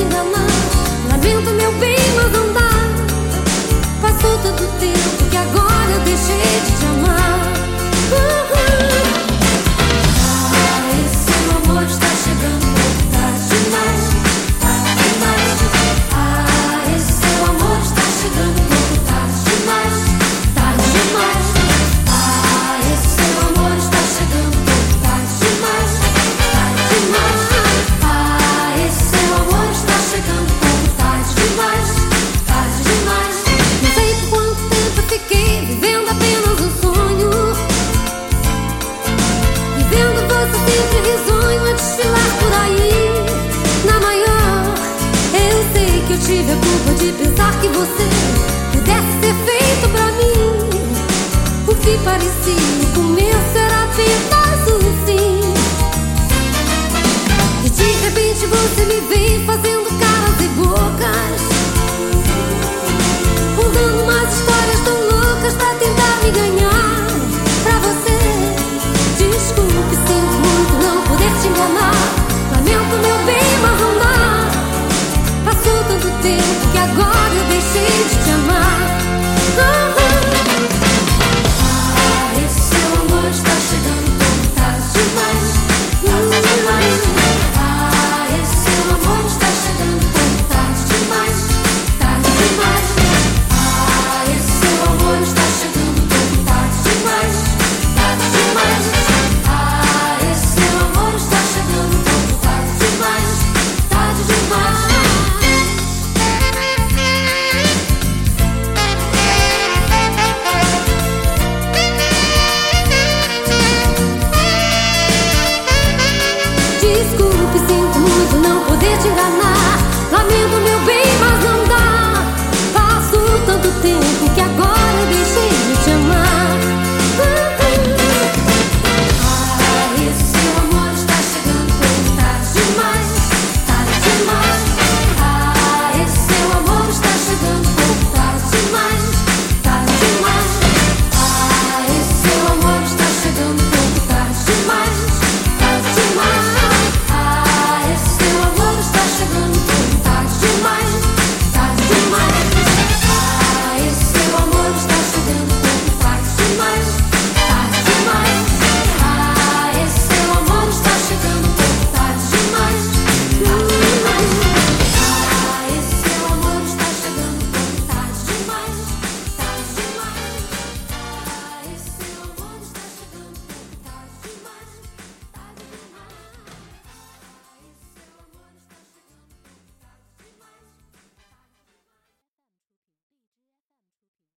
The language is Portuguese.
te enganar. Lamento, meu bem. de pensar que você pudesse ter feito pra mim o que parecia o começo era apenas um fim. E de repente você te enganar. Lamento